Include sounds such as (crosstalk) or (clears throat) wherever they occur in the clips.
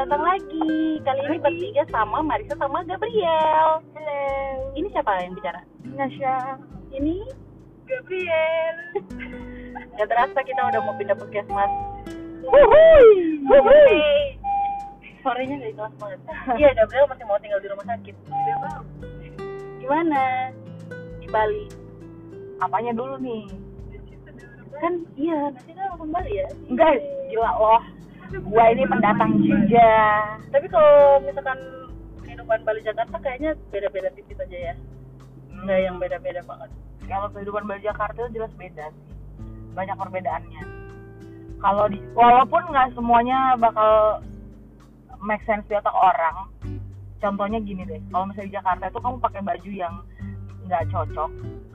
datang lagi. Kali ini bertiga sama Marisa sama Gabriel. Halo. Ini siapa yang bicara? Nasya. Ini Gabriel. (laughs) Gak terasa kita udah mau pindah puskesmas. Wuhui. Wuhui. Sorenya gak ikhlas banget. (laughs) Iya, Gabriel masih mau tinggal di rumah sakit. Mau. Gimana? Di Bali. Apanya dulu nih? Kan iya, nanti kan langsung Bali ya. Enggak, gila loh. Gua ini pendatang juga. Tapi kalau misalkan kehidupan Bali Jakarta kayaknya beda-beda tipis aja ya. Nggak yang beda-beda banget. Kalau kehidupan Bali Jakarta itu jelas beda sih. Banyak perbedaannya. Kalau di walaupun nggak semuanya bakal make sense di otak orang. Contohnya gini deh, kalau misalnya di Jakarta itu kamu pakai baju yang nggak cocok,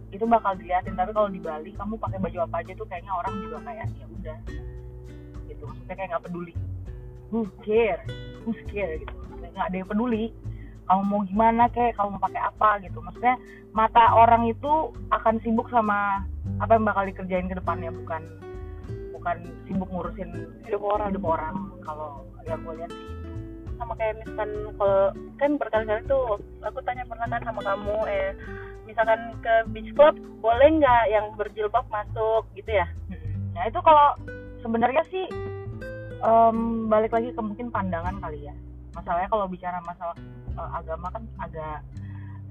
itu bakal diliatin. Tapi kalau di Bali kamu pakai baju apa aja tuh kayaknya orang juga kayak ya udah, gitu. Maksudnya kayak nggak peduli. Who care? Who's care gitu. Nggak ada yang peduli. Kamu mau gimana kayak, kamu mau pakai apa gitu. Maksudnya mata orang itu akan sibuk sama apa yang bakal dikerjain ke depannya bukan bukan sibuk ngurusin hidup orang hidup orang kalau yang gue lihat sih sama kayak misalkan kalau kan berkali-kali tuh aku tanya pernah kan sama kamu eh misalkan ke beach club boleh nggak yang berjilbab masuk gitu ya nah itu kalau sebenarnya sih em, balik lagi ke mungkin pandangan kali ya masalahnya kalau bicara masalah eh, agama kan agak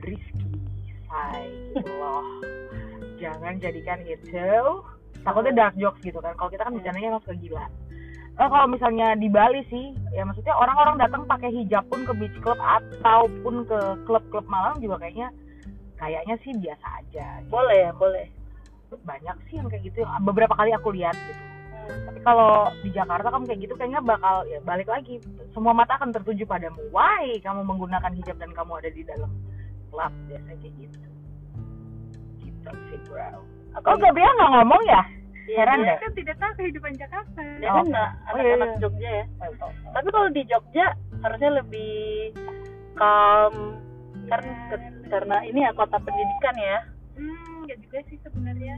risky say gitu loh (laughs) jangan jadikan itu takutnya dark jokes gitu kan kalau kita kan bicaranya langsung gila Eh, kalau misalnya di Bali sih, ya maksudnya orang-orang datang pakai hijab pun ke beach club ataupun ke klub-klub malam juga kayaknya kayaknya sih biasa aja. boleh ya boleh Banyak sih yang kayak gitu. Beberapa kali aku lihat gitu. Tapi kalau di Jakarta kamu kayak gitu kayaknya bakal ya balik lagi. Semua mata akan tertuju padamu. Why kamu menggunakan hijab dan kamu ada di dalam klub biasanya kayak gitu. Gitu sih bro. Oh Gabriel nggak ngomong ya? Heran deh. kan tidak tahu kehidupan Jakarta. Oh, kan nggak oh, iya, anak-anak iya. Jogja ya tapi kalau di Jogja harusnya lebih calm karena karena ini ya kota pendidikan ya Hmm, ya juga sih sebenarnya.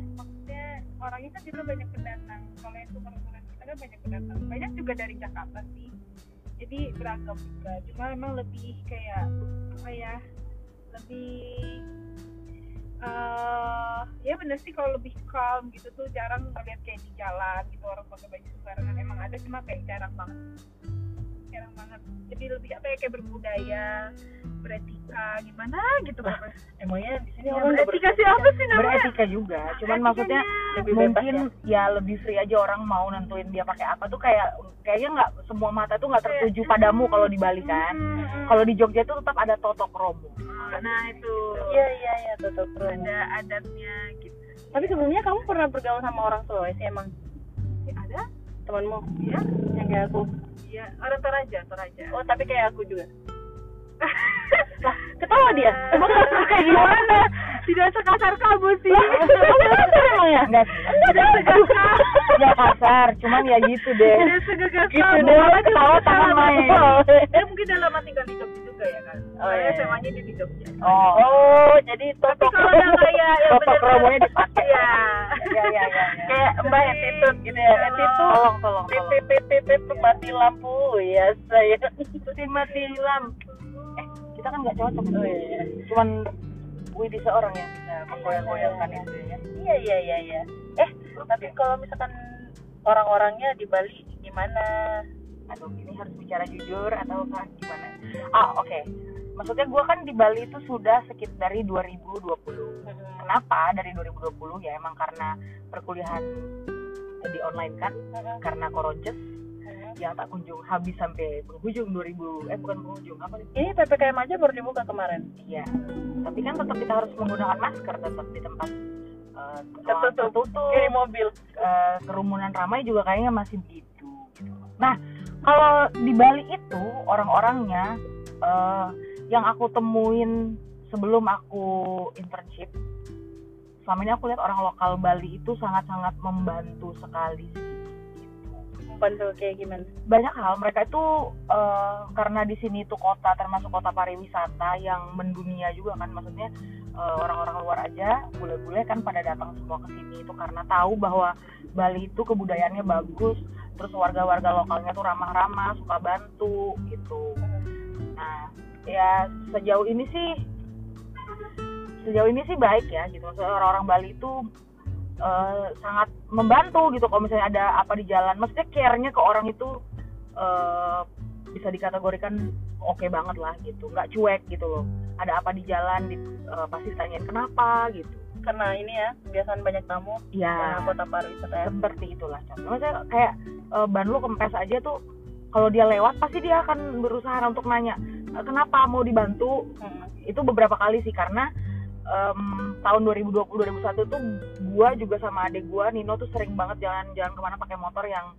Orangnya kan juga banyak pendatang. Kalau yang superman kita kan banyak pendatang. Banyak juga dari Jakarta sih. Jadi beragam juga. Cuma memang lebih kayak apa ya? Lebih eh ya bener sih kalau lebih calm gitu tuh jarang ngeliat kayak di jalan gitu orang pakai baju sembarangan emang ada cuma kayak jarang banget jarang banget. Jadi lebih apa ya kayak berbudaya beretika gimana gitu pokoknya emangnya di sini Ya, orang beretika sih apa sih namanya? Beretika juga. Cuman maksudnya lebih bebas mungkin ya. lebih free aja orang mau nentuin dia pakai apa. Tuh kayak kayaknya nggak semua mata tuh nggak tertuju padamu kalau di Bali kan. Hmm, Kalau di Jogja tuh tetap ada totok romo. nah itu. Iya iya iya tutup ada adatnya gitu. Tapi sebelumnya kamu pernah bergaul sama orang Sulawesi emang? Ya, ada. Temanmu? Ya yang kayak aku iya orang Toraja Toraja oh tapi kayak aku juga. (laughs) Lah ketawa dia? Emang kayak gimana? Tidak sekasar kamu sih. Emang ya Enggak tidak (laughs) sekasar kasar, cuman ya gitu deh. segagas gitu deh ketawa tangan main. eh mungkin udah lama tinggal di Jogja juga ya kan Oh, iya. SMA-nya dia di Jogja Oh, oh jadi tapi kalau udah kayak yang totok bener-bener- romonya dipakai. Iya. Ya ya ya. ya. kayak mbak attitude gitu ya attitude Tolong tolong tolong. pip pip pip pip mati lampu ya saya mati lampu. Eh, kita kan nggak cocok. oh iya Cuman Widi seorang yang bisa menggoyang-goyangkan itu ya. iya iya iya iya eh tapi kalau misalkan orang-orangnya di Bali gimana Aduh, ini harus bicara jujur atau kan gimana? Ah, oke. Maksudnya gue kan di Bali itu sudah sekitar dari 2020. Kenapa dari 2020? Ya emang karena perkuliahan di online kan, karena korojes yang tak kunjung habis sampai penghujung 2000 eh bukan penghujung apa nih? ini ppkm aja baru dibuka kemarin Iya. Tapi kan tetap kita harus menggunakan masker tetap di tempat ruangan tertutup di mobil eh, kerumunan ramai juga kayaknya masih begitu. gitu. Nah, kalau di Bali itu orang-orangnya eh, yang aku temuin sebelum aku internship, selama ini aku lihat orang lokal Bali itu sangat-sangat membantu sekali sih. Gitu. membantu kayak gimana banyak hal mereka itu eh, karena di sini itu kota termasuk kota pariwisata yang mendunia juga kan maksudnya orang-orang luar aja bule-bule kan pada datang semua ke sini itu karena tahu bahwa Bali itu kebudayaannya bagus terus warga-warga lokalnya tuh ramah-ramah suka bantu gitu. Nah ya sejauh ini sih sejauh ini sih baik ya gitu. Orang-orang Bali itu eh, sangat membantu gitu kalau misalnya ada apa di jalan. Maksudnya care-nya ke orang itu eh, bisa dikategorikan oke banget lah gitu nggak cuek gitu loh. Ada apa di jalan di, eh, pasti tanyain kenapa gitu. Karena ini ya kebiasaan banyak tamu ya kota pariwisata ya. Seperti itulah contoh maksudnya kayak eh, ban lu kempes aja tuh kalau dia lewat pasti dia akan berusaha untuk nanya "Eh, kenapa mau dibantu? Hmm. itu beberapa kali sih karena em, tahun 2020-2021 tuh gua juga sama adik gua Nino tuh sering banget jalan-jalan ke mana pakai motor yang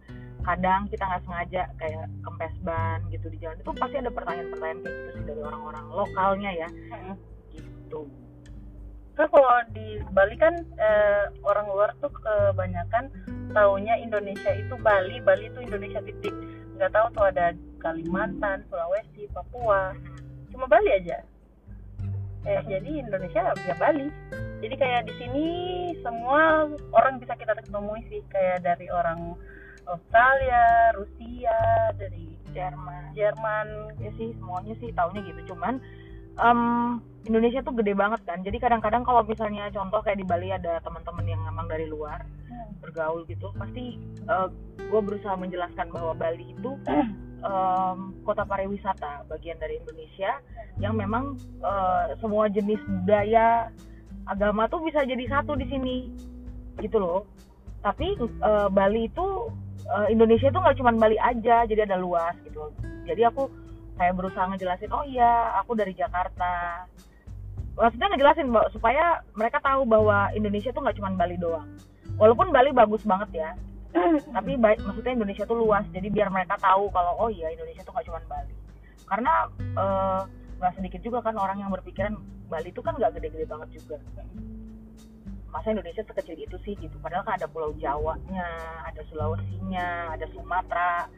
kadang kita nggak sengaja kayak kempes ban gitu di jalan itu pasti ada pertanyaan-pertanyaan kayak gitu sih dari orang-orang lokalnya ya Hmm. gitu Terus kalau di Bali kan eh, orang luar tuh kebanyakan taunya Indonesia itu Bali, Bali itu Indonesia titik. Nggak tahu tuh ada Kalimantan, Sulawesi, Papua. Cuma Bali aja. Eh, jadi Indonesia ya Bali. Jadi kayak di sini semua orang bisa kita ketemui sih kayak dari orang Australia, Rusia, dari Jerman. Jerman. ya sih semuanya sih taunya gitu. Cuman em, Indonesia tuh gede banget kan. Jadi kadang-kadang kalau misalnya contoh kayak di Bali ada teman-teman yang emang dari luar bergaul gitu pasti gue berusaha menjelaskan bahwa Bali itu em, kota pariwisata bagian dari Indonesia yang memang eh, semua jenis budaya agama tuh bisa jadi satu di sini. Gitu loh. Tapi eh, Bali itu eh, Indonesia tuh nggak cuma Bali aja jadi ada luas gitu. Jadi aku kayak berusaha ngejelasin oh iya aku dari Jakarta. Maksudnya ngejelasin bahwa- supaya mereka tahu bahwa Indonesia tuh nggak cuma Bali doang. Walaupun Bali bagus banget ya (clears throat) tapi baik maksudnya Indonesia tuh luas jadi biar mereka tahu kalau oh iya Indonesia tuh nggak cuma Bali. Karena eh, nggak sedikit juga kan orang yang berpikiran Bali itu kan nggak gede-gede banget juga masa Indonesia sekecil itu sih gitu padahal kan ada Pulau Jawanya ada Sulawesinya ada Sumatera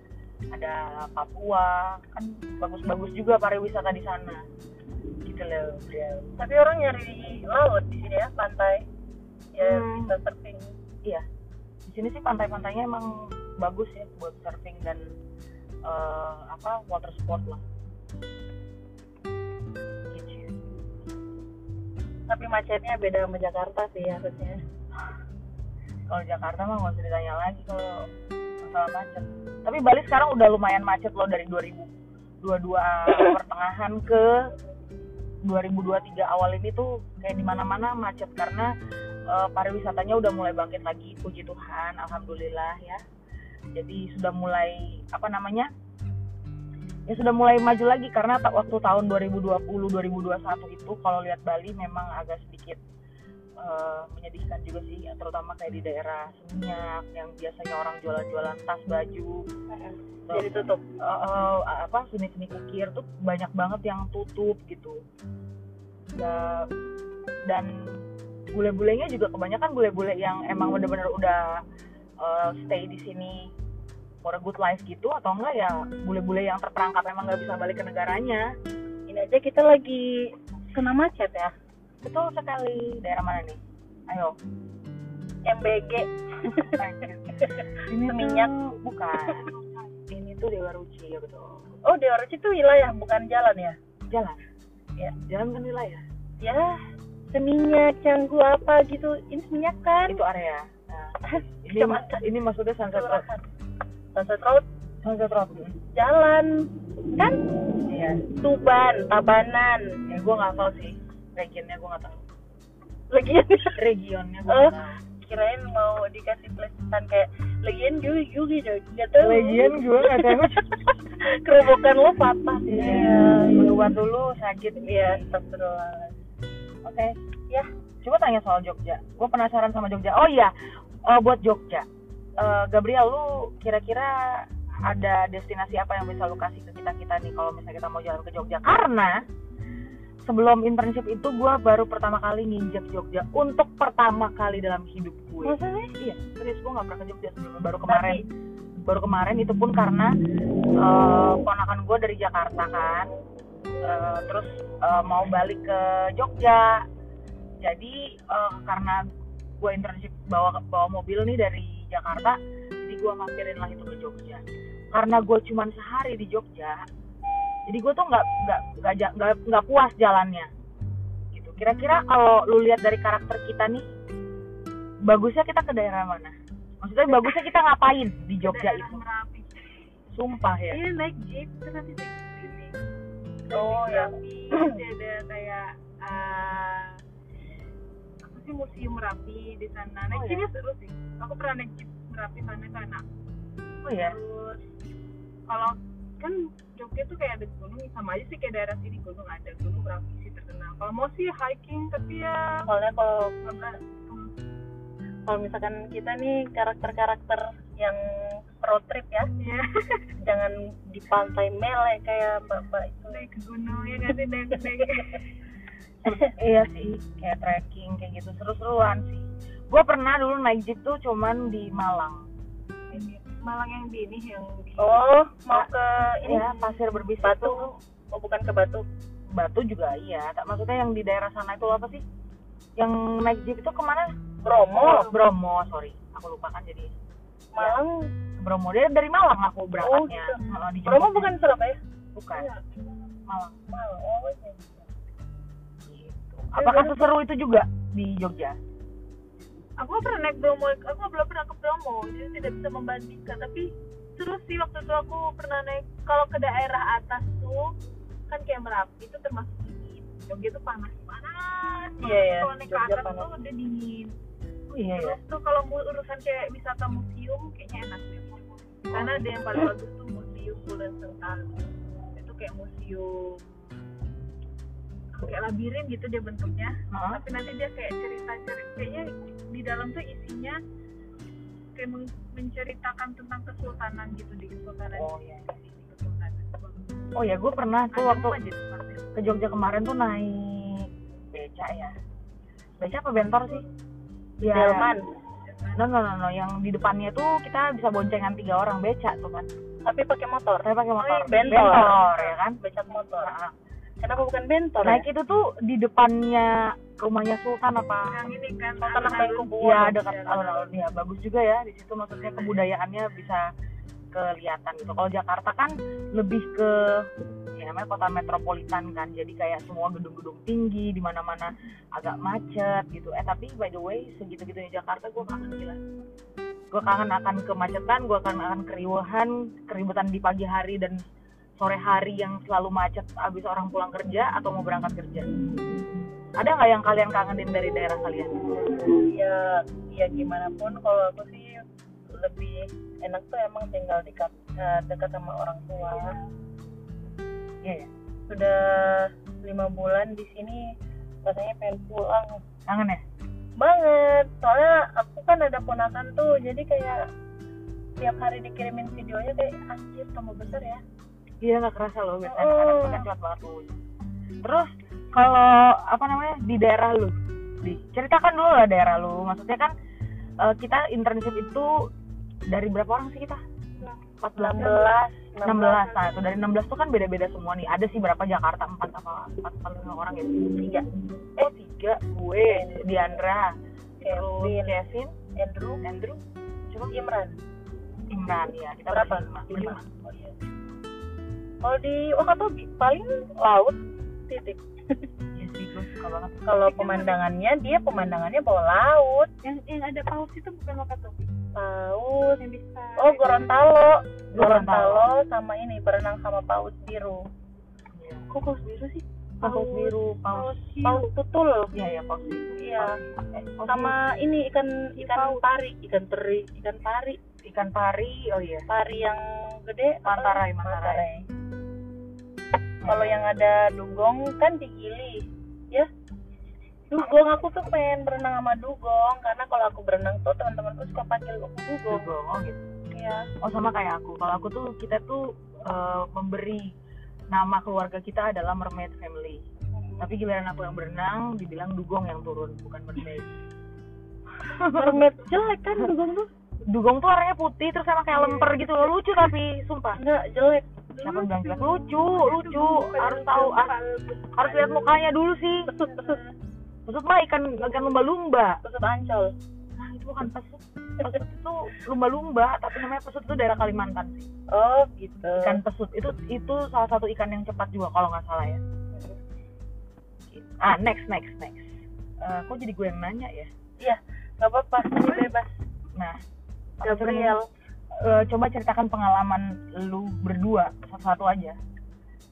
ada Papua kan bagus-bagus juga pariwisata di sana gitu loh Tapi orang nyari laut di sini ya, pantai. Ya Hmm. bisa surfing. di sini sih pantai-pantainya emang bagus ya buat surfing dan eh, apa water sport lah Tapi macetnya beda sama Jakarta sih harusnya. kalau Jakarta mah nggak usah ditanya lagi kalau masalah macet. Tapi Bali sekarang udah lumayan macet loh dari 2022 (coughs) pertengahan ke 2023 awal ini tuh kayak di mana-mana macet karena eh, pariwisatanya udah mulai bangkit lagi puji Tuhan alhamdulillah ya. Jadi sudah mulai apa namanya ya sudah mulai maju lagi karena waktu tahun 2020 2021 itu kalau lihat Bali memang agak sedikit eh, menyedihkan juga sih ya, terutama kayak di daerah Seminyak yang biasanya orang jualan-jualan tas baju Jadi tutup. eh, eh, apa seni-seni ukir tuh banyak banget yang tutup gitu. Ya, dan bule-bulenya juga kebanyakan bule-bule yang emang bener-bener udah eh, stay di sini for a good life gitu atau enggak ya bule-bule yang terperangkap emang nggak bisa balik ke negaranya Ini aja kita lagi kena macet ya. betul sekali daerah mana nih ayo MBG. ini (laughs) Seminyak. tuh bukan ini tuh Dewa Ruci ya betul Oh, di Orange itu wilayah bukan jalan ya? jalan Ya. jalan kan wilayah Ya, seminyak, canggu apa gitu. Ini seminyak kan? itu area nah, ini ini maksudnya sunset. Sunset Road, sunset road. Jalan. Kan? iya. Tuban, Tabanan. ya gue nggak hafal sih. Regionnya gue nggak tahu. Lagian regionnya gue Oh. nggak tahu. Kirain mau dikasih plesetan kayak lagian juga juga nggak tahu. legion gue nggak tahu. (laughs) Kerobokan lo patah. iya. Buat dulu sakit. Iya, astagfirullah. oke Ya. coba tanya soal Jogja. Gue penasaran sama Jogja. Oh iya eh, buat Jogja Eh, Gabriel lu kira-kira ada destinasi apa yang bisa lu kasih ke kita kita nih kalau misalnya kita mau jalan ke Jogja? Karena sebelum internship itu gue baru pertama kali nginjek Jogja untuk pertama kali dalam hidup gue. Maksudnya? iya serius gue nggak pernah ke Jogja sebelumnya baru kemarin. Baru kemarin itu pun karena eh, ponakan gue dari Jakarta kan. Eh, terus eh, mau balik ke Jogja. Jadi eh, karena gue internship bawa bawa mobil nih dari Jakarta jadi gue mampirin lah itu ke Jogja. Karena gue cuman sehari di Jogja jadi gue tuh nggak nggak nggak nggak puas jalannya. Gitu. Kira-kira kalau lu lihat dari karakter kita nih bagusnya kita ke daerah mana? Maksudnya bagusnya kita ngapain di Jogja Daerah itu Merapi. Sumpah ya. Iya naik jeep terus nanti naik Oh, ya. Ada kayak eh, sih museum Merapi di sana. Naik Oh, ya. jeepnya seru sih. Aku pernah naik jeep Merapi sana itu enak oh ya? Terus kalau kan Jogja tuh kayak ada gunung sama aja sih kayak daerah sini gunung ada gunung Merapi sih terkenal. Kalau mau sih hiking tapi ya soalnya kalau kalau misalkan kita nih karakter-karakter yang road trip ya ya (laughs) jangan di pantai mele kayak mbak-mbak itu. Naik ke gunung ya sih? Naik naik (laughs) (laughs) iya sih kayak trekking kayak gitu. Seru-seruan sih. Gue pernah dulu naik jeep tuh cuman di Malang. Malang yang di ini yang di oh mau ke ini? ya pasir berbisa batu. itu oh bukan ke batu. Batu juga iya. Tak maksudnya yang di daerah sana itu apa sih? Yang naik jeep itu ke mana? Bromo. Bromo sorry. Aku lupa kan jadi. Malang. Bromo dia dari Malang aku berangkatnya. gitu. Malah di Bromo bukan Surabaya? Bukan. Iya. Malang. Malang oh iya. Apakah seseru itu juga di Jogja? Aku pernah naik Bromo aku belum pernah ke Bromo jadi tidak bisa membandingkan. Tapi seru sih waktu itu aku pernah naik. Kalau ke daerah atas tuh kan kayak Merapi itu termasuk dingin. Jogja tuh panas panas Iya, iya. kalau naik ke Jogja atas panas. tuh udah dingin. Oh iya ya terus tuh kalau urusan kayak wisata museum kayaknya enak deh. Karena ada yang paling bagus tuh museum Bulan Sentani itu kayak museum kayak labirin gitu dia bentuknya. Hah? tapi nanti dia kayak cerita cerita kayaknya di dalam tuh isinya kayak men- menceritakan tentang kesultanan gitu di kesultanan Oh, iya. di kesultanan. Oh ya gue pernah tuh waktu ke Jogja kemarin tuh naik beca ya. Beca apa bentor sih? Ya Delman. No no no, no. yang di depannya tuh kita bisa boncengan tiga orang beca tuh kan tapi pakai motor. Saya pakai motor. Iya, bentor. ya kan? Becak motor. Nah, kenapa bukan bentor naik ya? itu tuh di depannya rumahnya Sultan apa? Yang ini kan Sultan alun-alun. Hamengkubuwono. ya dekat alun-alun ya bagus juga ya. Di situ maksudnya kebudayaannya bisa kelihatan gitu. Kalau Jakarta kan lebih ke ya namanya kota metropolitan kan. Jadi kayak semua gedung-gedung tinggi di mana-mana agak macet gitu. Eh tapi by the way segitu-gitunya Jakarta gue kangen gila. Gue kangen akan kemacetan gue kangen akan keriuhan keributan di pagi hari dan sore hari yang selalu macet abis orang pulang kerja atau mau berangkat kerja? Ada nggak yang kalian kangenin dari daerah kalian? Ya ya gimana pun. Kalau aku sih lebih enak tuh emang tinggal dekat eh, dekat sama orang tua. Iya ya? Sudah lima bulan di sini rasanya pengen pulang. Kangen ya? Banget. Soalnya aku kan ada ponakan tuh jadi kayak tiap hari dikirimin videonya kayak anjir tambah besar ya Iya nggak kerasa loh biasanya anak-anak kan cepat banget tumbuhnya. Terus kalau apa namanya di daerah lu, di ceritakan dulu lah daerah lu. Maksudnya kan eh, kita internship itu dari berapa orang sih kita? 14 16 16 nah itu dari 16 tuh kan beda-beda semua nih. Ada sih berapa Jakarta? 4 apa 4 apa 5 orang ya? Tiga. Eh tiga. Gue Diandra. Kevin. Kevin. Andrew. Andrew. Coba Imran. Imran ya kita berapa? berlima. Lima. Oh, iya. Kalau di Wakatobi paling laut titik. Iya kalau pemandangannya dia pemandangannya bawah laut. Yang yang ada paus itu bukan Wakatobi? Paus. Yang bisa. Oh Gorontalo. Gorontalo. Sama ini berenang sama paus biru. Iya. kok paus biru sih? Paus biru paus paus tutul. Iya ya paus iya. Eh, paus sama ini ikan ikan pari. Ikan teri. Ikan pari. Ikan pari oh iya. Pari yang gede apa? Mantarai, mantarai. Kalau yang ada dugong kan di Gili ya. Dugong aku tuh pengen berenang sama dugong karena kalau aku berenang tuh teman-temanku suka panggil aku dugong. Dugong, oh gitu iya. Oh sama kayak aku. Kalau aku tuh kita tuh eh, memberi nama keluarga kita adalah mermaid family. Tapi giliran aku yang berenang dibilang dugong yang turun bukan mermaid. Mermaid (laughs) jelek kan dugong tuh? Dugong tuh warnanya putih terus sama kayak lemper gitu loh. Lucu tapi sumpah. Enggak jelek siapa bilang jelek? Lucu lucu harus tahu harus, harus lihat mukanya dulu sih. Pesut pesut pesut mah ikan ikan lumba-lumba. Pesut ancol. Nah itu bukan pesut. Pesut itu lumba-lumba tapi namanya pesut itu daerah Kalimantan sih. Oh gitu. Ikan pesut. Itu itu salah satu ikan yang cepat juga kalau nggak salah ya. Ah next next next. Eh, kok jadi gue yang nanya ya? Iya nggak apa-apa. Bebas. Nah Gabriel eh, coba ceritakan pengalaman lu berdua satu-satu aja.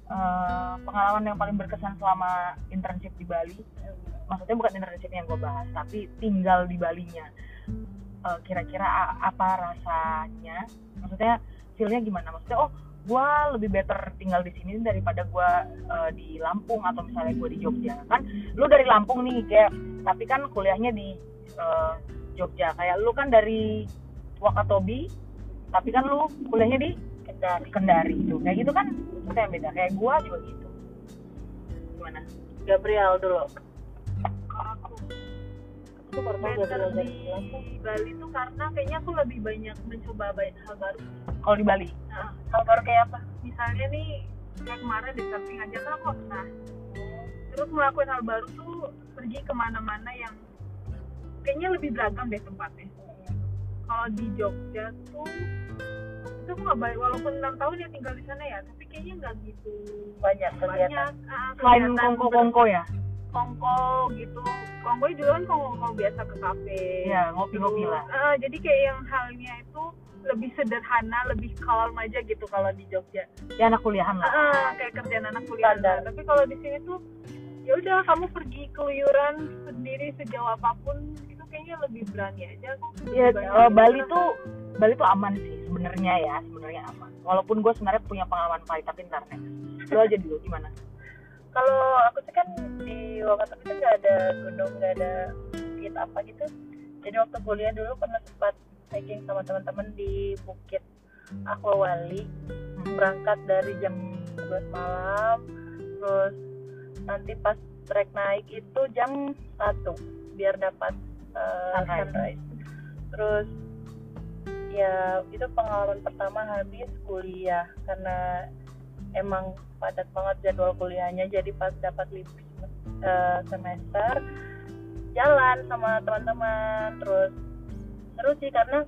Eh, pengalaman yang paling berkesan selama internship di Bali. Maksudnya bukan internship yang gue bahas tapi tinggal di Balinya. Eh, kira-kira apa rasanya? Maksudnya feelnya gimana? Maksudnya oh gue lebih better tinggal di sini daripada gue eh, di Lampung atau misalnya gue di Jogja. Kan lu dari Lampung nih kayak tapi kan kuliahnya di eh, Jogja. Kayak lu kan dari Wakatobi tapi kan lu kuliahnya di Kendari. Kendari. Itu kayak gitu kan maksudnya yang beda. Kayak gua juga gitu. Gimana? Gabriel dulu. Aku aku baru tahu better Gabriel dari di Bali tuh karena kayaknya aku lebih banyak mencoba banyak hal baru. Kalau di Bali? Nah hal baru kayak apa? Misalnya nih kayak kemarin di samping aja kan aku nah terus ngelakuin hal baru tuh pergi ke mana-mana yang kayaknya lebih beragam deh tempatnya kalau di Jogja tuh itu aku nggak baik walaupun enam tahun ya tinggal di sana ya tapi kayaknya nggak gitu banyak kegiatan. banyak ah, selain kegiatan kongko-kongko ya? kongko gitu. Kongko juga kan kongko biasa ke kafe. Ya ngopi-ngopi lah. Ah, jadi kayak yang halnya itu lebih sederhana lebih calm aja gitu kalau di Jogja. Ya anak kuliahan lah. Ah, kayak kerjaan anak kuliah tapi kalau di sini tuh ya udah kamu pergi keluyuran sendiri sejauh apa pun kayaknya lebih berani aja aku ya banyak Bali tuh Bali tuh aman sih sebenarnya ya sebenarnya aman. Walaupun gue sebenarnya punya pengalaman pahit tapi ntar next lu aja dulu gimana? Kalau aku sih kan di Wakatobi kan nggak ada gunung nggak ada bukit apa gitu. Jadi waktu kuliah dulu pernah sempat hiking sama teman-teman di bukit Aquawali berangkat dari jam 11 malam terus nanti pas trek naik itu jam 1 biar dapat uh, Sunrise. sunrise terus ya itu pengalaman pertama habis kuliah. Karena emang padat banget jadwal kuliahnya. Jadi pas dapat libur eh, semester jalan sama teman-teman. Terus seru sih karena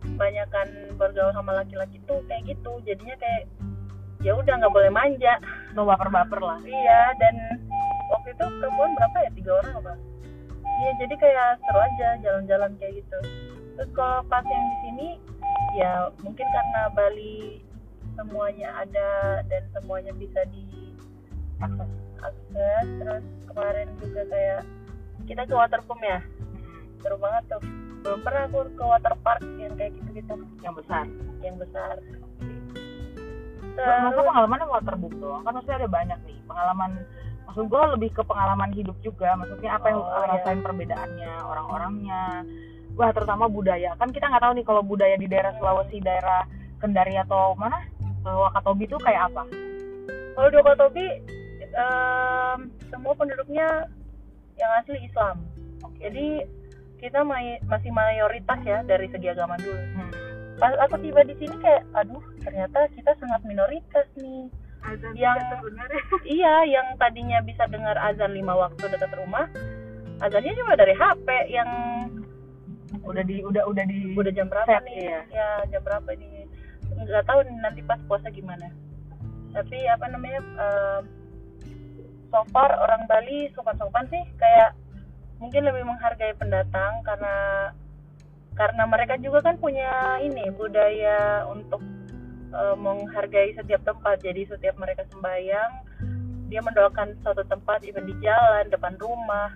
kebanyakan bergaul sama laki-laki tuh kayak gitu. Jadinya kayak ya udah nggak boleh manja. No baper-baper lah. Iya dan waktu itu perempuan berapa ya? Tiga orang apa iya jadi kayak seru aja jalan-jalan kayak gitu. Terus kalau pas yang di sini ya mungkin karena Bali semuanya ada dan semuanya bisa di akses akses. Terus kemarin juga kayak kita ke waterpump ya. Seru banget tuh. Belum pernah aku ke water park yang kayak gitu-gitu. Yang besar? Yang besar. Masa terus pengalamannya waterbook doang. Kan maksudnya ada banyak nih. Pengalaman maksud gue lebih ke pengalaman hidup juga. Maksudnya apa yang Oh, lu iya. rasain perbedaannya orang-orangnya. Wah terutama budaya. Kan kita nggak tahu nih kalau budaya di daerah Sulawesi daerah Kendari atau mana? Eh, Wakatobi itu kayak apa? Kalau di Wakatobi em, semua penduduknya yang asli Islam. Jadi kita mai- masih mayoritas ya dari segi agama dulu. Hmm. pas aku tiba di sini kayak aduh ternyata kita sangat minoritas nih azan Yang- sebenarnya (laughs) iya yang tadinya bisa dengar azan lima waktu dekat rumah azannya cuma dari HP yang udah di udah udah di udah jam berapa set, nih? iya. ya jam berapa nih? Nggak tahu nanti pas puasa gimana. Tapi apa namanya em, so far orang Bali sopan-sopan sih. Kayak mungkin lebih menghargai pendatang karena karena mereka juga kan punya ini budaya untuk eh, menghargai setiap tempat. Jadi setiap mereka sembahyang dia mendoakan suatu tempat even di jalan depan rumah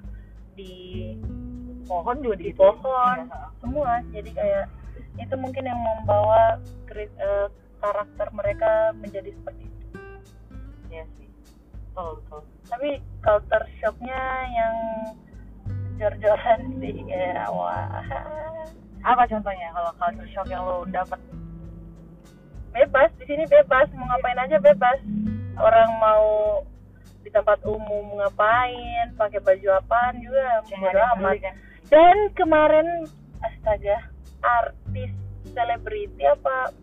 di pohon juga di di pohon Iya. semua. Jadi kayak itu mungkin yang membawa eh, karakter mereka menjadi seperti itu. Iya sih. Betul betul. Tapi culture shocknya yang jor-joran sih kayak wah. Apa contohnya kalau culture shock yang lo dapet bebas di sini bebas. Mau ngapain aja bebas. Orang mau di tempat umum ngapain pakai baju apaan juga bodo amat. kan? Dan kemarin astaga artis selebriti apa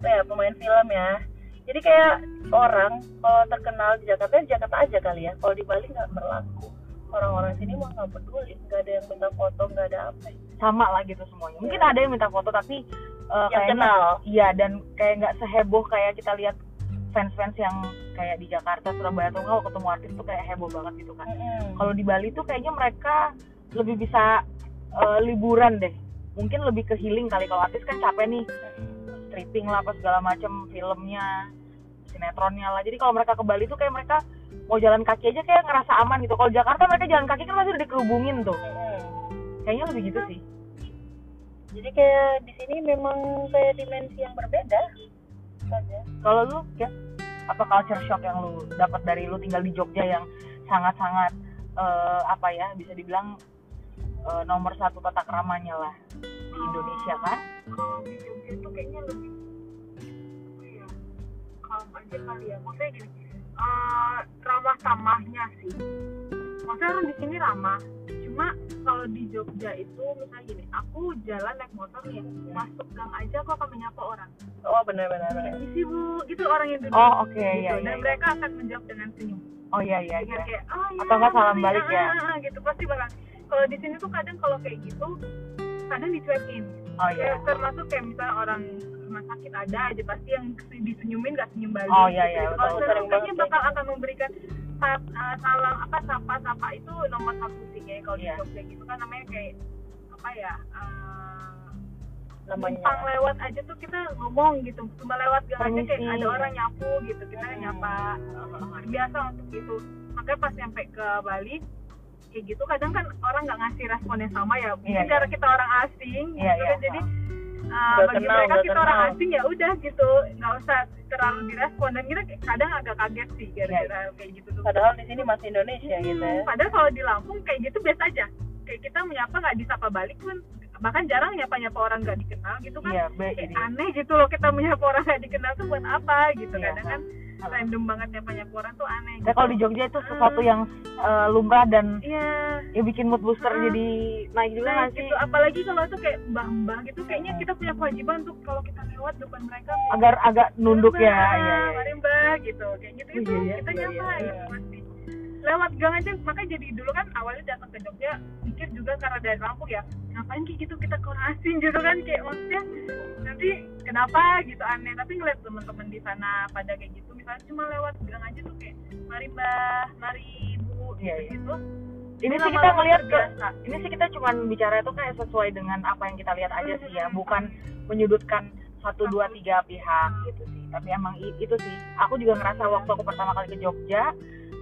ya pemain film ya. Jadi kayak orang kalau terkenal di Jakarta di Jakarta aja kali ya. Kalau di Bali nggak berlaku. Orang-orang sini mah nggak peduli. Nggak ada yang minta foto nggak ada apa sama lah gitu semuanya. Mungkin Iya. ada yang minta foto tapi uh, yang kayaknya kenal? iya dan kayak nggak seheboh kayak kita lihat fans-fans yang kayak di Jakarta Surabaya atau kalau ketemu artis tuh kayak heboh banget gitu kan. Mm-mm. kalau di Bali tuh kayaknya mereka lebih bisa uh, liburan deh. Mungkin lebih ke healing kali. Kalau artis kan capek nih. Stripping lah apa segala macam filmnya sinetronnya lah. Jadi kalau mereka ke Bali tuh kayak mereka mau jalan kaki aja kayak ngerasa aman gitu. Kalau Jakarta mereka jalan kaki kan masih udah dikerubungin tuh. Kayaknya lebih gitu sih jadi kayak di sini memang kayak dimensi yang berbeda. Saja kalau lu ya apa culture shock yang lu dapat dari lu tinggal di Jogja yang sangat-sangat eh, apa ya bisa dibilang eh, nomor satu tata keramanya lah di Indonesia kan? Kalau di Jogja itu kayaknya lebih ya kalem aja kali ya. Maksudnya gini eh, ramah tamahnya sih. Maksudnya orang di sini ramah cuma kalau di Jogja itu misalnya gini aku jalan naik motor nih masuk gang aja aku akan menyapa orang. Oh benar-benar benar. isi bu. Gitu orang Indonesia. Oh oke gitu. iya dan iya. mereka akan menjawab dengan senyum. Oh iya iya iya. kayak oh ya Atau nggak salam balik ya? ah, ah, gitu. Pasti bakal. Kalau di sini tuh kadang kalau kayak gitu kadang dicuekin. Oh iya. Ya, termasuk kayak misalnya orang rumah sakit ada aja pasti yang disenyumin gak senyum balik Oh, iya, iya, gitu. kalau Sering bakal akan memberikan sa- uh, salam apa sapa itu nomor satu sih kayak kalau Iya. di Jogja gitu kan namanya kayak apa ya uh, namanya numpang lewat aja tuh kita ngomong gitu cuma lewat gang aja kayak ada orang nyapu gitu kita Hmm. nyapa uh, biasa untuk itu makanya pas nyampe ke Bali kayak gitu kadang kan orang nggak ngasih respon yang sama ya mungkin Iya, karena kita orang asing Iya, gitu iya. kan jadi uh, bagi kenal, mereka kita orang kenal. asing ya udah gitu. Nggak usah terlalu direspon. Dan kita kadang agak kaget sih gara-gara kayak gitu tuh. Padahal di sini masih Indonesia gitu ya. Hmm, padahal kalau di Lampung kayak gitu biasa aja. Kayak kita menyapa nggak disapa balik pun. Bahkan jarang nyapa nyapa orang nggak dikenal gitu kan. Iya kayak ini aneh gitu loh kita menyapa orang nggak dikenal tuh buat apa gitu. Iya. kadang kan random banget nyapa nyapa orang tuh aneh Kayak kalau di Jogja itu sesuatu yang eh, lumrah dan iya. ya bikin mood booster Hmm. jadi naik juga nah, sih? gitu apalagi kalau itu kayak mbah-mbah gitu kayaknya kita punya kewajiban untuk kalau kita lewat depan mereka agar agak nunduk "Mari, ya Mbak, iya iya mari mbah gitu. Kayak gitu itu Iya, iya, kita iya, nyapa iya. gitu pasti lewat gang aja. Makanya jadi dulu kan awalnya datang ke Jogja pikir juga karena dari Lampung ya ngapain kayak gitu kita asing (laughs) gitu kan kayak maksudnya nanti kenapa? Gitu aneh. Tapi ngeliat teman-teman di sana pada kayak gitu misalnya cuma lewat gang aja tuh kayak mari mbah mari ibu iya. gitu ini sih kita ngelihat ke ini sih kita cuman bicara itu kayak sesuai dengan apa yang kita lihat aja sih ya Hmm. bukan menyudutkan satu dua tiga pihak gitu sih. Tapi emang itu sih. Aku juga ngerasa waktu aku pertama kali ke Jogja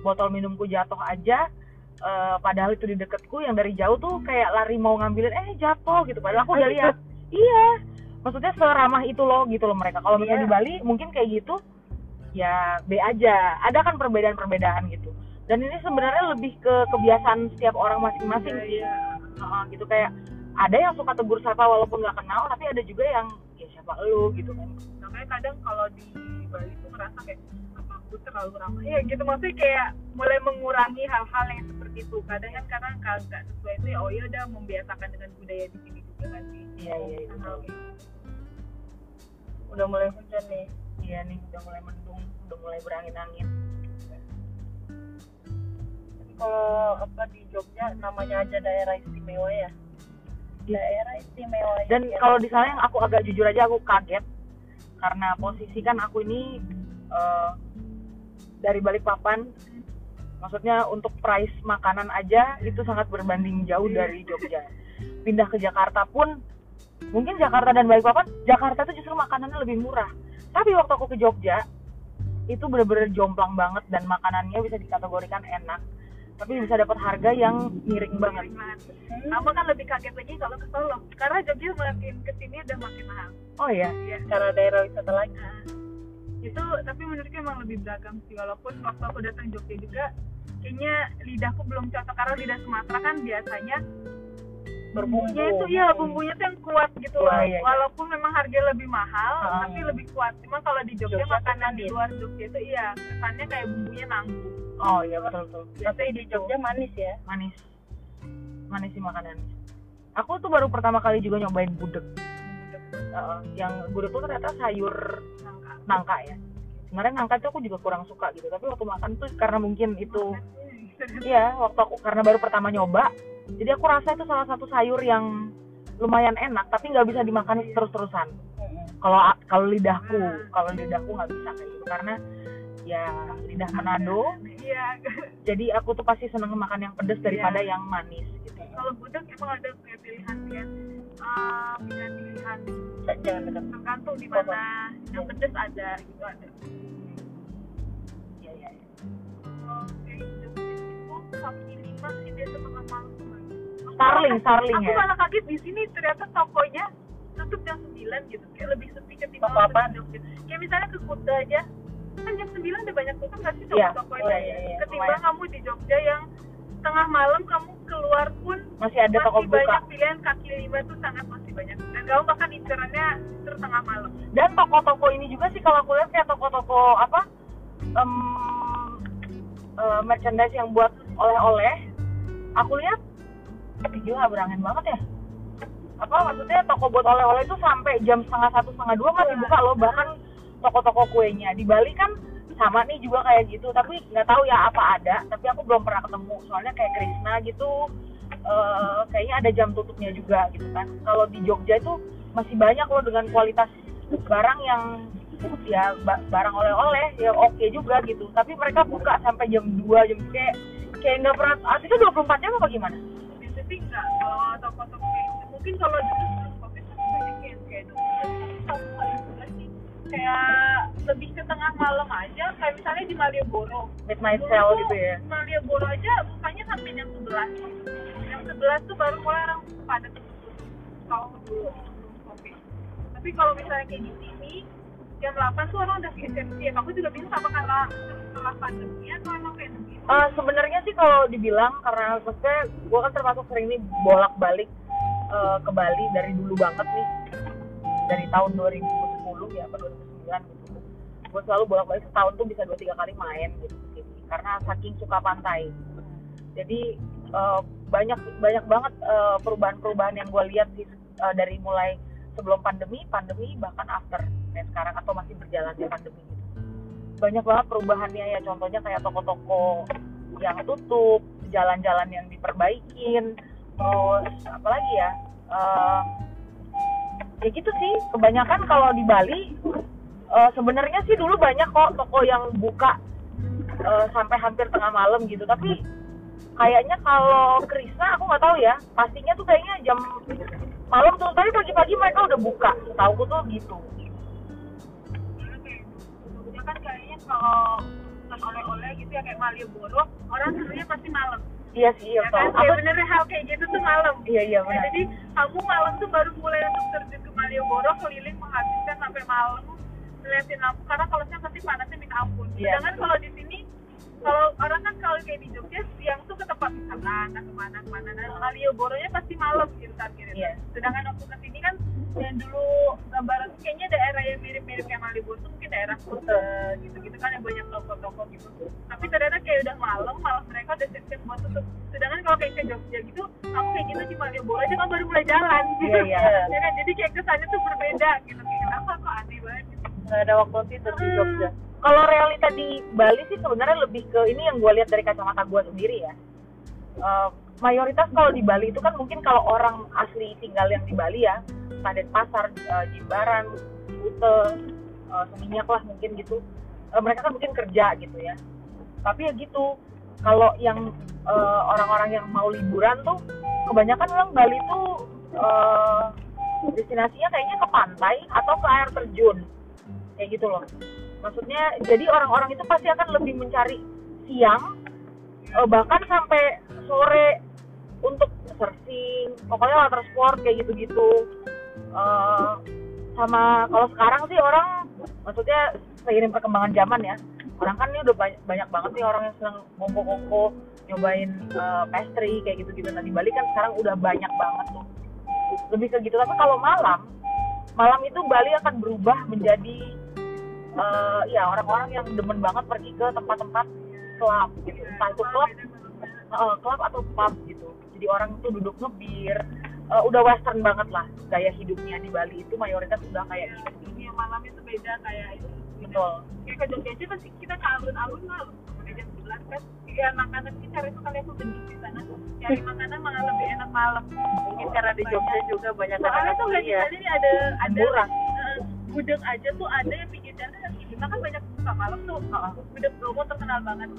botol minumku jatuh aja eh, padahal itu di deketku yang dari jauh tuh kayak lari mau ngambilin eh jatuh gitu. Padahal aku udah lihat. Iya. Maksudnya seramah itu loh gitu loh mereka. Kalau misalnya Iya. di Bali mungkin kayak gitu ya B aja. Ada kan perbedaan-perbedaan gitu. Dan ini sebenarnya lebih ke kebiasaan setiap orang masing-masing Iya, sih. Heeh, gitu. Kayak ada yang suka tegur sapa walaupun nggak kenal tapi ada juga yang siapa lu gitu kan. Makanya kadang kalau di Bali tuh ngerasa kayak apa aku terlalu ramah ya gitu. Maksudnya kayak mulai mengurangi hal-hal yang seperti itu. Kadang kan karena kalau nggak sesuai itu ya oh ya udah membiasakan dengan budaya di sini juga kan sih. Iya iya iya. Gitu. udah mulai hujan nih. Iya nih udah mulai mendung udah mulai berangin-angin kalau apa di Jogja namanya aja daerah istimewa ya istimewa dan yang- kalau di sana yang aku agak jujur aja aku kaget. Karena posisi kan aku ini eh, dari Balikpapan maksudnya untuk price makanan aja itu sangat berbanding jauh dari Jogja. Pindah ke Jakarta pun mungkin Jakarta dan Balikpapan Jakarta itu justru makanannya lebih murah. Tapi waktu aku ke Jogja itu bener-bener jomplang banget dan makanannya bisa dikategorikan enak tapi bisa dapat harga yang miring banget banget. Hmm, Kamu kan lebih kaget lagi kalau ke Solo karena Jogja makin ke sini udah makin mahal oh ya Iya. karena daerah wisata lagi Nah, itu tapi menurutku emang lebih beragam sih walaupun waktu aku datang Jogja juga kayaknya lidahku belum cocok karena lidah Sumatera kan biasanya bumbunya itu iya bumbunya tuh yang kuat gitu loh Wah, iya, iya. walaupun memang harga lebih mahal Ah. tapi lebih kuat cuma kalau di Jogja, Jogja makanan di luar Jogja itu iya kesannya kayak bumbunya nanggung oh iya betul betul. Tapi di Jogja manis ya? Manis. Manis sih makanannya. Aku tuh baru pertama kali juga nyobain gudeg. Uh, yang gudeg tuh ternyata sayur nangka. Nangka ya? Sebenarnya nangka itu aku juga kurang suka gitu tapi waktu makan tuh karena mungkin itu iya waktu aku karena baru pertama nyoba jadi aku rasa itu salah satu sayur yang lumayan enak tapi nggak bisa dimakan terus-terusan. Mm-mm. kalau kalau lidahku kalau lidahku nggak bisa kayak gitu karena ya lidah Manado. Iya. Jadi aku tuh pasti seneng makan yang pedas daripada yang manis gitu. Kalau gudeg emang ada kayak pilihan ya. Uh, pilihan pilihan jangan dekat tergantung di mana. Yang pedes ada gitu ada. Iya, iya, iya. Jogja itu kaki lima sih dia setengah malam. Starling, Starling aku ya. malah kaget di sini ternyata tokonya tutup jam 9 gitu. Kayak lebih sepi ketimbang Apa-apaan? di Jogja kayak misalnya ke Kuta aja kan jam 9 udah banyak tutup nggak sih Iya, toko-toko iya, itu iya, iya, ketimbang kamu di Jogja yang tengah malam kamu keluar pun masih ada toko masih buka. banyak pilihan kaki lima tuh sangat masih banyak. Dan kamu bahkan incerannya terus tengah malam. Dan toko-toko ini juga sih kalau aku lihat kayak toko-toko apa em, eh, merchandise yang buat oleh-oleh. Aku lihat Ih, gila berangin banget ya. Apa maksudnya toko buat oleh-oleh itu sampai jam setengah satu setengah dua masih buka loh. bahkan toko-toko kuenya. Di Bali kan sama nih juga kayak gitu tapi nggak tahu ya apa ada tapi aku belum pernah ketemu. Soalnya kayak Krishna gitu eh, kayaknya ada jam tutupnya juga gitu kan. Kalau di Jogja itu masih banyak loh dengan kualitas barang yang ya ba- barang oleh-oleh ya oke juga gitu. Tapi mereka buka sampai jam 2 jam kayak kayak nggak pernah artinya 24 jam apa gimana? Biasanya sih enggak kalau toko-toko gitu mungkin kalau dulu sebelum covid kayak kayak lebih ke tengah malam aja kayak misalnya di Malioboro. Midnight sale gitu ya? Malioboro aja bukanya sampai jam 11 jam 11 tuh baru mulai orang pada tutup kalau dulu covid tapi kalau misalnya kayak di sini jam 8 tuh orang udah geser siap aku juga bingung apa karena setelah pandemi atau emang kayak begitu? Eh, sebenarnya sih kalau dibilang karena maksudnya gue kan termasuk sering nih bolak balik ke Bali dari dulu banget nih. Dari tahun 2010 ya atau 2009 gitu. Gue selalu bolak balik setahun tuh bisa dua tiga kali main gitu ke sini karena saking suka pantai. Jadi eh, banyak banyak banget eh, perubahan-perubahan yang gue lihat eh, dari mulai sebelum pandemi pandemi bahkan after kayak sekarang atau masih berjalannya pandemi gitu. Banyak banget perubahannya ya contohnya kayak toko-toko yang tutup jalan-jalan yang diperbaikin terus apalagi ya eh, ya gitu sih kebanyakan kalau di Bali eh, sebenarnya sih dulu banyak kok toko yang buka eh, sampai hampir tengah malam gitu. Tapi kayaknya kalau Krishna aku nggak tahu ya pastinya tuh kayaknya jam malam tuh. Tapi pagi-pagi mereka udah buka tahu tuh gitu. Kan kayaknya kalau oleh-oleh gitu ya kayak Malioboro orang sebenarnya pasti malam iya sih iya ya kan? Kayak Aku- bener hal kayak gitu tuh malam. Iya iya Ya, benar. Jadi kamu malam tuh baru mulai untuk terjun ke Malioboro keliling menghabiskan sampai malam ngeliatin lampu. Karena kalau saya pasti panasnya minta ampun. Iya. sedangkan kalau di sini kalau orang kan kalau kayak di Jogja siang tuh ke tempat wisata nah ke mana ke mana. Nah Malioboro-nya pasti malam gitu kan Iya. sedangkan waktu ke sini kan yang dulu gambaran kayaknya daerah yang mirip-mirip kayak Malioboro tuh mungkin daerah kota gitu-gitu kan yang banyak toko-toko gitu tapi ternyata kayak udah malam malah mereka udah siap-siap buat tutup sedangkan kalau kayak ke Jogja gitu kamu kayak gitu di Malioboro aja kan baru mulai jalan gitu Iya, iya. (laughs) Ya kan? jadi kayak kesannya tuh berbeda gitu kayak kenapa kok aneh banget gitu. nggak ada waktu tidur di Jogja. Kalau realita di Bali sih sebenarnya lebih ke ini yang gue lihat dari kacamata gue sendiri ya. Eh, mayoritas kalau di Bali itu kan mungkin kalau orang asli tinggal yang di Bali ya, Padet Pasar, eh, Jimbaran, Kute, eh, Seminyak lah mungkin gitu. Eh, mereka kan mungkin kerja gitu ya. Tapi ya gitu, kalau yang orang-orang yang mau liburan tuh kebanyakan orang Bali tuh eh, destinasinya kayaknya ke pantai atau ke air terjun kayak gitu loh maksudnya jadi orang-orang itu pasti akan lebih mencari siang eh, bahkan sampai sore untuk surfing pokoknya water sport kayak gitu-gitu Eh, sama kalau sekarang sih orang maksudnya seiring perkembangan zaman ya orang kan ini udah banyak, banyak banget nih orang yang senang kongko-kongko nyobain eh, pastry kayak gitu-gitu. Nah di Bali kan sekarang udah banyak banget tuh. Lebih ke gitu. Tapi kalau malam malam itu Bali akan berubah menjadi eh, ya orang-orang yang demen banget pergi ke tempat-tempat club gitu. Entah itu club eh, club atau pub gitu. Jadi orang itu duduk ngebir eh, udah western banget lah gaya hidupnya di Bali itu mayoritas udah kayak gitu. Dunia malamnya tuh beda kayak itu betul. Kayak ke Jogja aja pasti kita ke alun-alun lah jam 11 kan. Ya makanan sih cara itu kalian tuh gendut di sana. Cari makanan malah lebih enak malam. Mungkin karena di Jogja juga banyak soalnya anak tuh nggak kuliah jadi ada ada murah. Eh, gudeg aja tuh ada yang pinggir jalan kan kita kan banyak suka malam tuh. Gudeg Bromo terkenal banget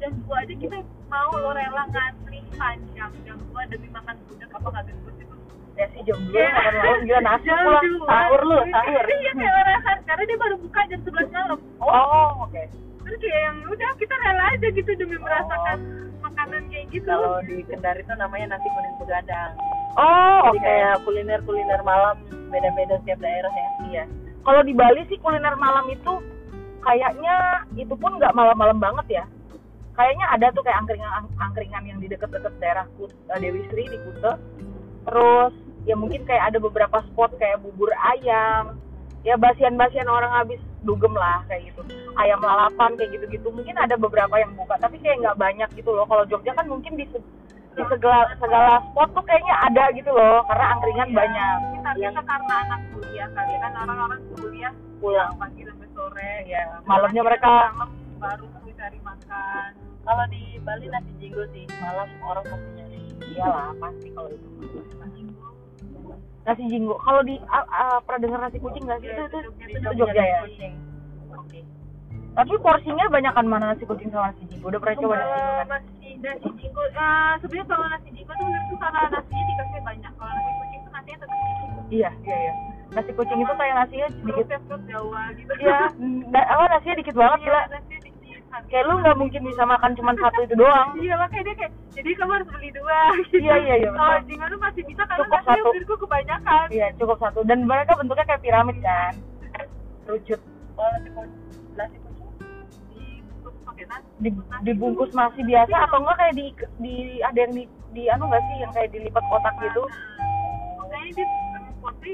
jam dua aja kita mau lo rela ngantri panjang. Jam dua demi makan gudeg apa nggak gendut itu ya sih jam dua makan malam. Gila (laughs) nasi Jam pula dua. sahur lu sahur. Iya kayak orang karena dia baru buka jam 11 malam. Oh oke. Terus kayak yang udah kita rela aja gitu demi merasakan makanan kayak gitu. Kalau di Kendari tuh namanya nasi kuning begadang. Oh oke. kayak kuliner kuliner malam beda-beda setiap daerah ya. Iya. Kalau di Bali sih kuliner malam itu kayaknya itu pun nggak malam-malam banget ya kayaknya ada tuh kayak angkringan angkringan yang di deket-deket daerah Kut- eh, Dewi Sri di Kute terus ya mungkin kayak ada beberapa spot kayak bubur ayam. Ya basian-basian orang habis dugem lah kayak gitu. Ayam lalapan kayak gitu-gitu. Mungkin ada beberapa yang buka tapi kayak nggak banyak gitu loh. Kalau Jogja kan mungkin di di segala segala spot tuh kayaknya ada gitu loh karena angkringan Iya. banyak. Ini ternyata karena anak kuliah kali kan orang-orang kuliah pulang. pagi sampai sore ya. Malamnya mereka malam baru cari makan kalau di Bali nasi jinggo sih malam orang pasti nyari. Iyalah pasti kalau itu. Nasi jinggo. Kalau di ah, ah, pernah dengar nasi kucing nggak sih? Itu itu itu Jogja ya? tapi porsinya banyak kan mana nasi kucing sama nasi jinggo? Udah pernah coba nasi jinggo kan? Nasi nasi jinggo eh, sebenarnya kalau nasi jinggo tuh menurutku karena nasinya dikasih banyak. Kalau nasi kucing tuh nasinya tetap sedikit. Iya iya iya. Nasi kucing itu kayak nasinya sedikit. Jawa gitu. Iya (laughs) da- apa nasinya dikit banget gila. nasinya dikit kayak lu nggak mungkin bisa makan cuma satu itu doang. Iya makanya dia kayak jadi kamu harus beli dua. Gitu. Iya, iya, iya, kalau jinggo tuh masih bisa karena Cukup nasinya satu. menurutku kebanyakan. Iya cukup satu. Dan mereka bentuknya kayak piramid kan? Rucut kalau nasi di, dibungkus nasi biasa atau enggak kayak di di ada yang di di anu nggak sih yang kayak dilipat kotak gitu? Makanya dia porsi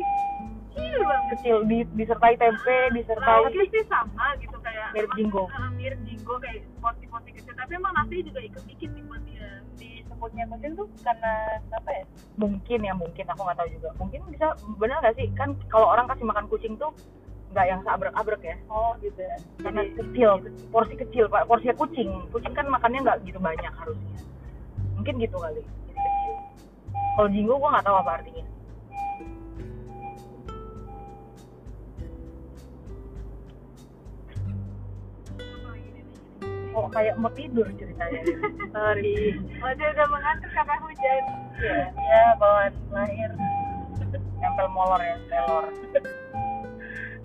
kecil banget kecil. Di, disertai tempe disertai lauknya sih sama gitu kayak Mirip jinggo. eh, mirip jinggo kayak porsi-porsi kecil. Tapi emang nasinya juga ikut dikit di porsinya disebutnya kucing tuh karena apa ya mungkin ya mungkin. Aku nggak tahu juga. Mungkin bisa benar nggak sih? Kan kalau orang kasih makan kucing tuh nggak yang seabrek-abrek ya. Oh gitu ya. Karena kecil. porsi kecil pak. Porsinya kucing. Kucing kan makannya nggak gitu banyak harusnya. Mungkin gitu kali. Jadi kecil. Kalau jinggo gua nggak tahu apa artinya kok kayak mau tidur ceritanya? (laughs) Sorry. Oh dia udah mengantuk karena hujan. Iya. ya bawaan lahir. Nempel molor ya telor.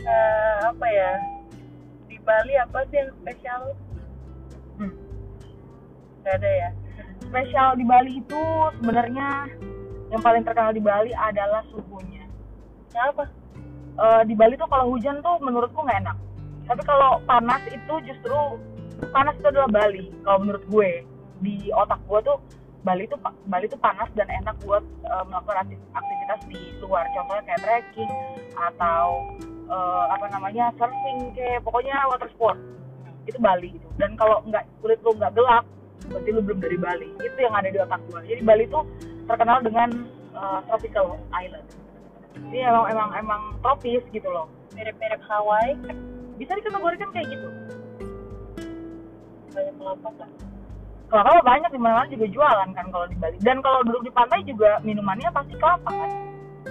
Eh, apa ya? Di Bali apa sih yang spesial? Hmm. nggak ada ya? Spesial di Bali itu sebenarnya yang paling terkenal di Bali adalah suhunya. Kenapa Eh, di Bali tuh kalau hujan tuh menurutku nggak enak. Tapi kalau panas itu justru panas itu adalah Bali kalau menurut gue. Di otak gue tuh Bali tuh Bali tuh panas dan enak buat eh, melakukan akti- aktivitas di luar. Contohnya kayak trekking atau eh, apa namanya surfing kayak pokoknya water sport. Itu Bali gitu. Dan kalau nggak kulit lu nggak gelap berarti lu belum dari Bali. Itu yang ada di otak gue. Jadi Bali tuh terkenal dengan eh, tropical island. Jadi emang emang emang tropis gitu loh. Mirip-mirip Hawaii. Bisa dikategorikan kayak gitu kelapa kan kelapa banyak di mana juga jualan kan kalau di Bali. Dan kalau duduk di pantai juga minumannya pasti kelapa kan?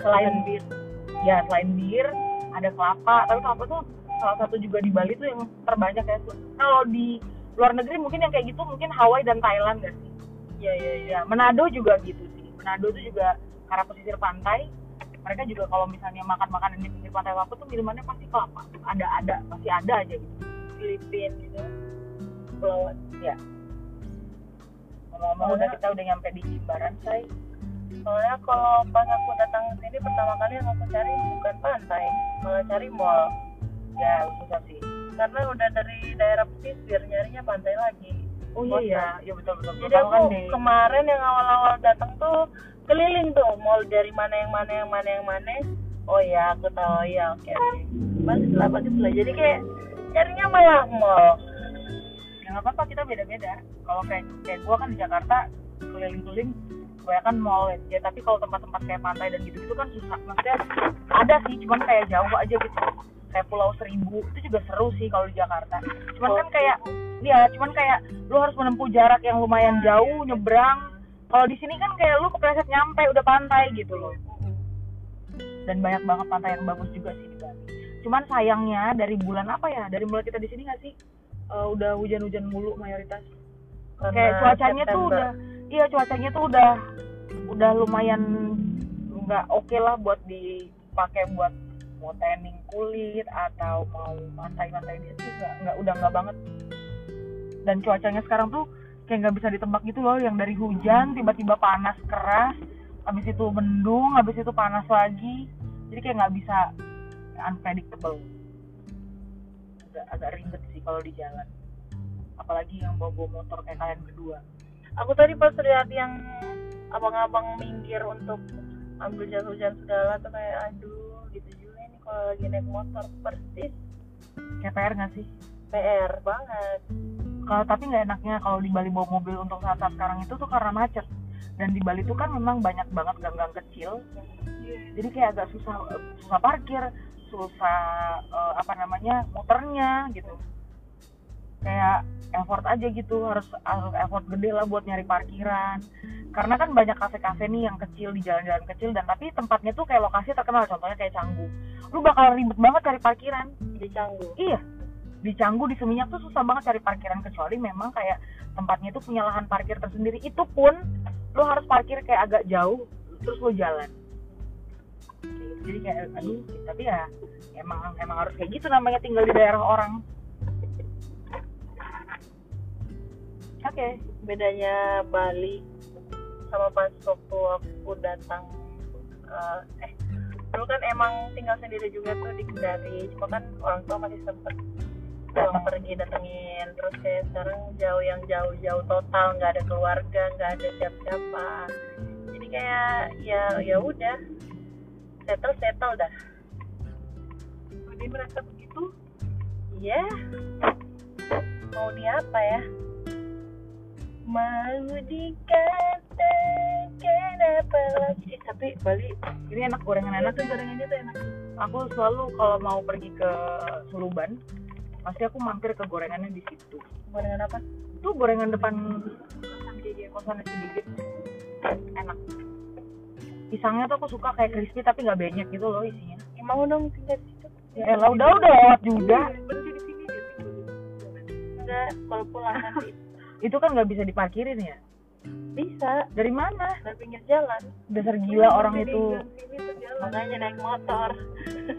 Selain bir. Ya selain bir ada kelapa. Tapi kelapa tuh salah satu juga di Bali tuh yang terbanyak ya kalau di luar negeri mungkin yang kayak gitu mungkin Hawaii dan Thailand gak sih? Iya iya iya. Ya Manado juga gitu sih. Manado tuh juga karena pesisir pantai mereka juga kalau misalnya makan makanan di pinggir pantai apa tuh minumannya pasti kelapa. Ada ada pasti ada aja gitu. Filipina gitu Pulauan ya. Ngomong-ngomong udah kita udah nyampe di Jimbaran say. Soalnya kalau pas aku datang ke sini pertama kali yang aku cari bukan pantai malah cari mall. Ya susah sih. Karena udah dari daerah pesisir nyarinya pantai lagi. Oh iya iya. Ya betul betul. Jadi aku kan kemarin yang awal-awal datang tuh keliling tuh mall dari mana yang mana yang mana yang mana. Oh ya aku tahu. Ya oke oke. Bagus lah bagus lah. Jadi kayak nyarinya malah mall ya nggak apa-apa kita beda-beda. Kalau kayak kayak gua kan di Jakarta keliling-keliling kebanyakan mall ya. Tapi kalau tempat-tempat kayak pantai dan gitu itu kan susah. Maksudnya ada sih cuman kayak jauh aja gitu. Kayak Pulau Seribu itu juga seru sih kalau di Jakarta. Cuman kan kayak ya cuman kayak lu harus menempuh jarak yang lumayan jauh nyebrang. Kalau di sini kan kayak lu kepleset nyampe udah pantai gitu loh. Dan banyak banget pantai yang bagus juga sih di Bali. Cuman sayangnya dari bulan apa ya? Dari mulai kita di sini nggak sih Eh, udah hujan-hujan mulu mayoritas. Karena kayak cuacanya tuh September. udah iya cuacanya tuh udah udah lumayan nggak oke lah buat dipakai buat mau tanning kulit atau mau pantai-pantai di sini nggak nggak udah nggak banget. Dan cuacanya sekarang tuh kayak nggak bisa ditebak gitu loh yang dari hujan tiba-tiba panas keras habis itu mendung habis itu panas lagi. Jadi kayak nggak bisa unpredictable. Agak agak ribet sih kalau di jalan. Apalagi yang bawa bawa motor kayak kalian berdua. Aku tadi pas lihat yang abang-abang minggir untuk ambil jas hujan segala tuh kayak aduh gitu juga nih kalau lagi naik motor. Persis. Kayak PR nggak sih? PR banget. Kalau tapi nggak enaknya kalau di Bali bawa mobil untuk saat-saat sekarang itu tuh karena macet. Dan di Bali tuh kan memang banyak banget gang-gang kecil. Jadi kayak agak susah susah parkir susah eh, apa namanya muternya gitu kayak effort aja gitu harus harus effort gede lah buat nyari parkiran karena kan banyak kafe-kafe nih yang kecil di jalan-jalan kecil dan tapi tempatnya tuh kayak lokasi terkenal contohnya kayak Canggu lu bakal ribet banget cari parkiran di Canggu Iya, di Canggu di Seminyak tuh susah banget cari parkiran kecuali memang kayak tempatnya itu punya lahan parkir tersendiri. Itu pun lo harus parkir kayak agak jauh terus lo jalan. Jadi kayak aduh, tapi ya emang emang harus kayak gitu namanya tinggal di daerah orang. Oke, bedanya Bali sama pas waktu aku datang eh, eh dulu kan emang tinggal sendiri juga tuh di Kendari cuma kan orang tua masih sempet pulang pergi datengin terus kayak sekarang jauh yang jauh-jauh total nggak ada keluarga nggak ada siapa-siapa jadi kayak ya ya udah settle settle dah Jadi merasa begitu Iya. Mau di apa ya? Mau dikatakan apa lagi? Eh, tapi Bali ini enak gorengan enak tuh gorengannya tuh enak. Aku selalu kalau mau pergi ke Suluban pasti aku mampir ke gorengannya di situ. Gorengan apa? Itu gorengan depan kosan si Digit enak. Pisangnya tuh aku suka kayak crispy tapi nggak banyak gitu loh isinya. Ya, mau dong tinggal di situ. Ya elah, udah udah lewat juga. berhenti di sini aja sih. Enggak, kalau pulang nanti Itu kan nggak bisa diparkirin ya. bisa Dari mana? dari pinggir jalan. Dasar gila orang Jadi itu. Makanya naik (laughs) motor.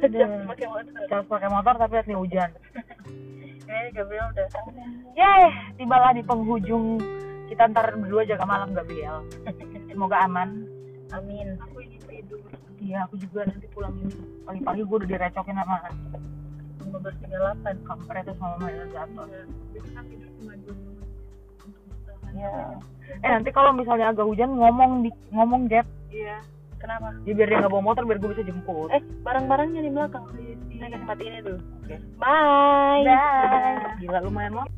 Jangan pakai motor. Harus pakai motor tapi lagi hujan. (laughs) Eh, Gabriel udah. Yeay, tibalah di penghujung kita ntar berdua jaga malam Gabriel. Semoga aman. Amin. Aku ingin tidur. Iya, aku juga nanti pulang ini pagi-pagi gue udah direcokin sama 1538. kampret sama Maya jatuh. Biasanya tidur cuma menit. Ya. Eh nanti kalau misalnya agak hujan ngomong di ngomong gap, Iya. Kenapa? ya biar dia nggak bawa motor biar gue bisa jemput. Eh, barang-barangnya di belakang. Saya kasih mati ini dulu. Oke. Bye. Dah. Gila lumayan lama.